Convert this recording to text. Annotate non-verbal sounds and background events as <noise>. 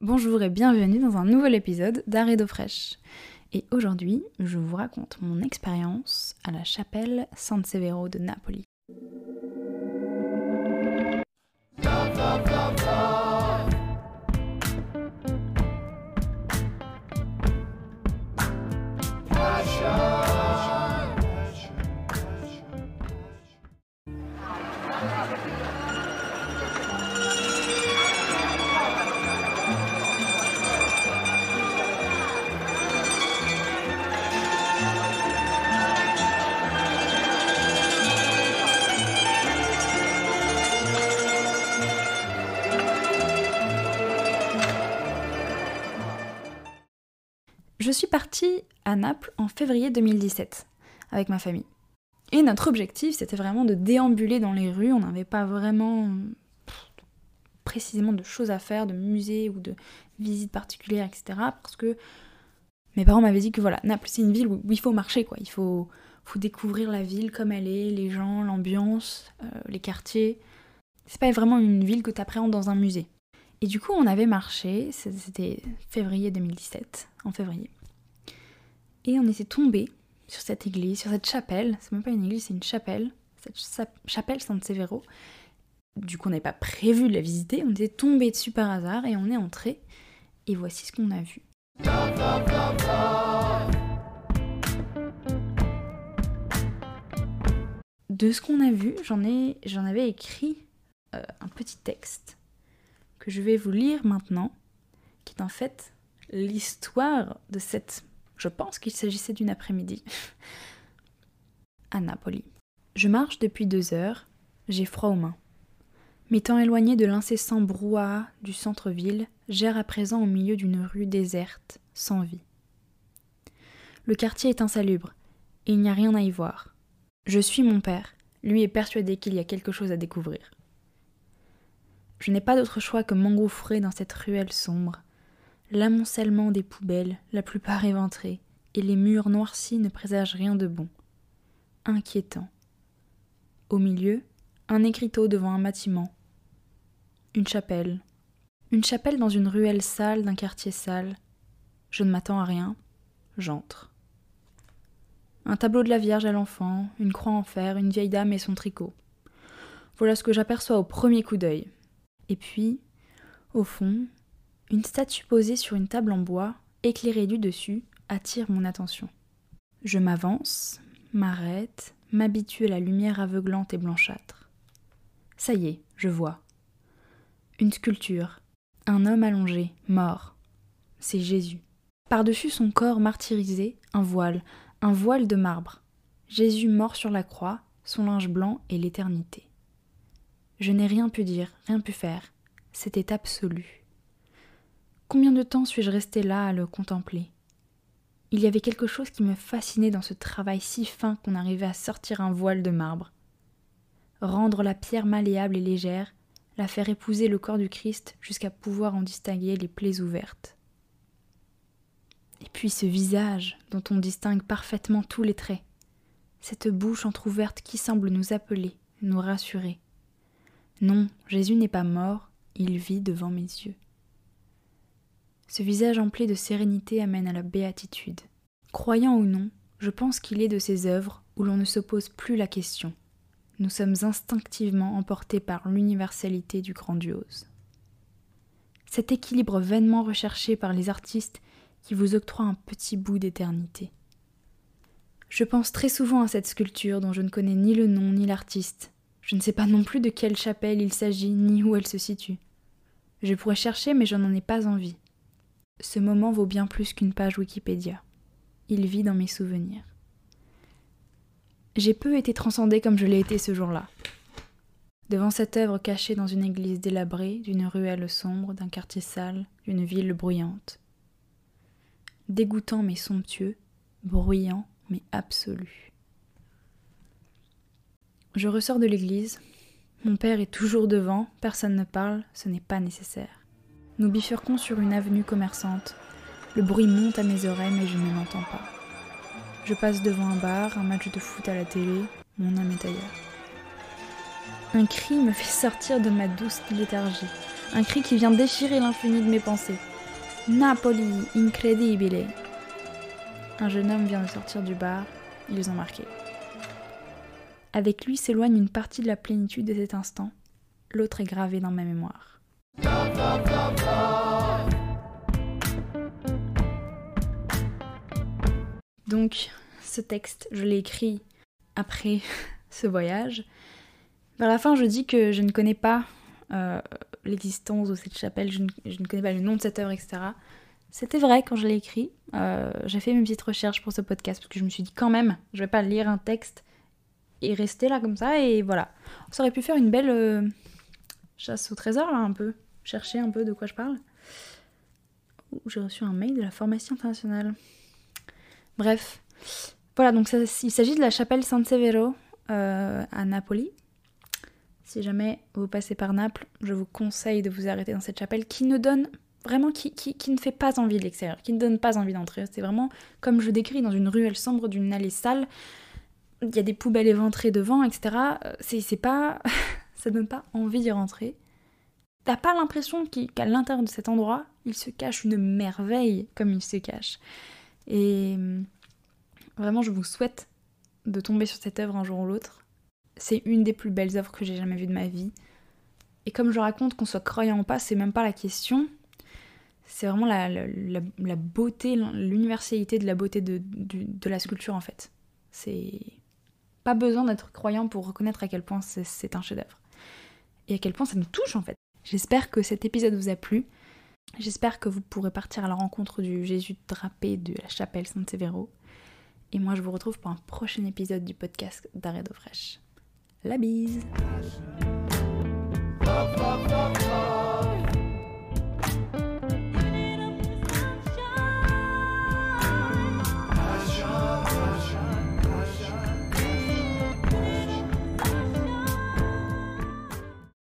Bonjour et bienvenue dans un nouvel épisode d'Arrêt d'eau fraîche. Et aujourd'hui, je vous raconte mon expérience à la chapelle San Severo de Napoli. Je suis partie à Naples en février 2017 avec ma famille. Et notre objectif, c'était vraiment de déambuler dans les rues. On n'avait pas vraiment précisément de choses à faire, de musées ou de visites particulières, etc. Parce que mes parents m'avaient dit que voilà, Naples, c'est une ville où il faut marcher, quoi. Il faut, faut découvrir la ville comme elle est, les gens, l'ambiance, euh, les quartiers. C'est pas vraiment une ville que tu appréhendes dans un musée. Et du coup, on avait marché, c'était février 2017, en février. Et on était tombé sur cette église, sur cette chapelle. C'est même pas une église, c'est une chapelle. Cette chapelle San Severo. Du coup, on n'avait pas prévu de la visiter. On était tombé dessus par hasard et on est entré. Et voici ce qu'on a vu. De ce qu'on a vu, j'en ai, j'en avais écrit euh, un petit texte que je vais vous lire maintenant, qui est en fait l'histoire de cette... Je pense qu'il s'agissait d'une après-midi <laughs> à Napoli. Je marche depuis deux heures, j'ai froid aux mains. M'étant éloigné de l'incessant brouhaha du centre-ville, j'erre à présent au milieu d'une rue déserte, sans vie. Le quartier est insalubre, et il n'y a rien à y voir. Je suis mon père, lui est persuadé qu'il y a quelque chose à découvrir. Je n'ai pas d'autre choix que m'engouffrer dans cette ruelle sombre. L'amoncellement des poubelles, la plupart éventrées, et les murs noircis ne présagent rien de bon. Inquiétant. Au milieu, un écriteau devant un bâtiment. Une chapelle. Une chapelle dans une ruelle sale d'un quartier sale. Je ne m'attends à rien. J'entre. Un tableau de la Vierge à l'enfant, une croix en fer, une vieille dame et son tricot. Voilà ce que j'aperçois au premier coup d'œil. Et puis, au fond, une statue posée sur une table en bois, éclairée du dessus, attire mon attention. Je m'avance, m'arrête, m'habitue à la lumière aveuglante et blanchâtre. Ça y est, je vois. Une sculpture, un homme allongé, mort. C'est Jésus. Par-dessus son corps martyrisé, un voile, un voile de marbre. Jésus mort sur la croix, son linge blanc et l'éternité. Je n'ai rien pu dire, rien pu faire. C'était absolu. Combien de temps suis-je resté là à le contempler? Il y avait quelque chose qui me fascinait dans ce travail si fin qu'on arrivait à sortir un voile de marbre. Rendre la pierre malléable et légère, la faire épouser le corps du Christ jusqu'à pouvoir en distinguer les plaies ouvertes. Et puis ce visage dont on distingue parfaitement tous les traits, cette bouche entr'ouverte qui semble nous appeler, nous rassurer. Non, Jésus n'est pas mort, il vit devant mes yeux. Ce visage empli de sérénité amène à la béatitude. Croyant ou non, je pense qu'il est de ces œuvres où l'on ne se pose plus la question. Nous sommes instinctivement emportés par l'universalité du grandiose. Cet équilibre vainement recherché par les artistes qui vous octroie un petit bout d'éternité. Je pense très souvent à cette sculpture dont je ne connais ni le nom ni l'artiste, je ne sais pas non plus de quelle chapelle il s'agit, ni où elle se situe. Je pourrais chercher, mais je n'en ai pas envie. Ce moment vaut bien plus qu'une page Wikipédia. Il vit dans mes souvenirs. J'ai peu été transcendée comme je l'ai été ce jour-là. Devant cette œuvre cachée dans une église délabrée, d'une ruelle sombre, d'un quartier sale, d'une ville bruyante. Dégoûtant mais somptueux, bruyant mais absolu. Je ressors de l'église. Mon père est toujours devant, personne ne parle, ce n'est pas nécessaire. Nous bifurquons sur une avenue commerçante. Le bruit monte à mes oreilles, mais je ne l'entends pas. Je passe devant un bar, un match de foot à la télé, mon âme est ailleurs. Un cri me fait sortir de ma douce léthargie. Un cri qui vient déchirer l'infini de mes pensées. Napoli, incredibile. Un jeune homme vient de sortir du bar, ils ont marqué. Avec lui s'éloigne une partie de la plénitude de cet instant, l'autre est gravé dans ma mémoire. Donc, ce texte, je l'ai écrit après <laughs> ce voyage. Vers la fin, je dis que je ne connais pas euh, l'existence de cette chapelle, je ne, connais pas le nom de cette œuvre, etc. C'était vrai quand je l'ai écrit. Euh, j'ai fait mes petites recherches pour ce podcast parce que je me suis dit quand même, je vais pas lire un texte et rester là comme ça et voilà. Ça aurait pu faire une belle euh, chasse au trésor là un peu, chercher un peu de quoi je parle. J'ai reçu un mail de la formation internationale. Bref, voilà donc il s'agit de la chapelle San Severo à Napoli. Si jamais vous passez par Naples, je vous conseille de vous arrêter dans cette chapelle qui ne donne vraiment qui, qui, ne fait pas envie de l'extérieur, qui ne donne pas envie d'entrer. C'est vraiment comme je décris dans une ruelle sombre d'une allée sale. Il y a des poubelles éventrées devant, etc. Euh, c'est pas. <laughs> ça donne pas envie d'y rentrer. T'as pas l'impression qu'à l'intérieur de cet endroit, il se cache une merveille comme il se cache. Et hum, vraiment, je vous souhaite de tomber sur cette œuvre un jour ou l'autre. C'est une des plus belles œuvres que j'ai jamais vues de ma vie. Et comme je raconte, qu'on soit croyant ou pas, c'est même pas la question. C'est vraiment la, beauté, l'universalité de la beauté de, de, la sculpture en fait. C'est pas besoin d'être croyant pour reconnaître à quel point c'est un chef-d'œuvre. Et à quel point ça nous touche en fait. J'espère que cet épisode vous a plu. J'espère que vous pourrez partir à la rencontre du Jésus drapé de la chapelle Saint-Sévéro. Et moi, je vous retrouve pour un prochain épisode du podcast d'Arrêt d'eau fraîche. La bise.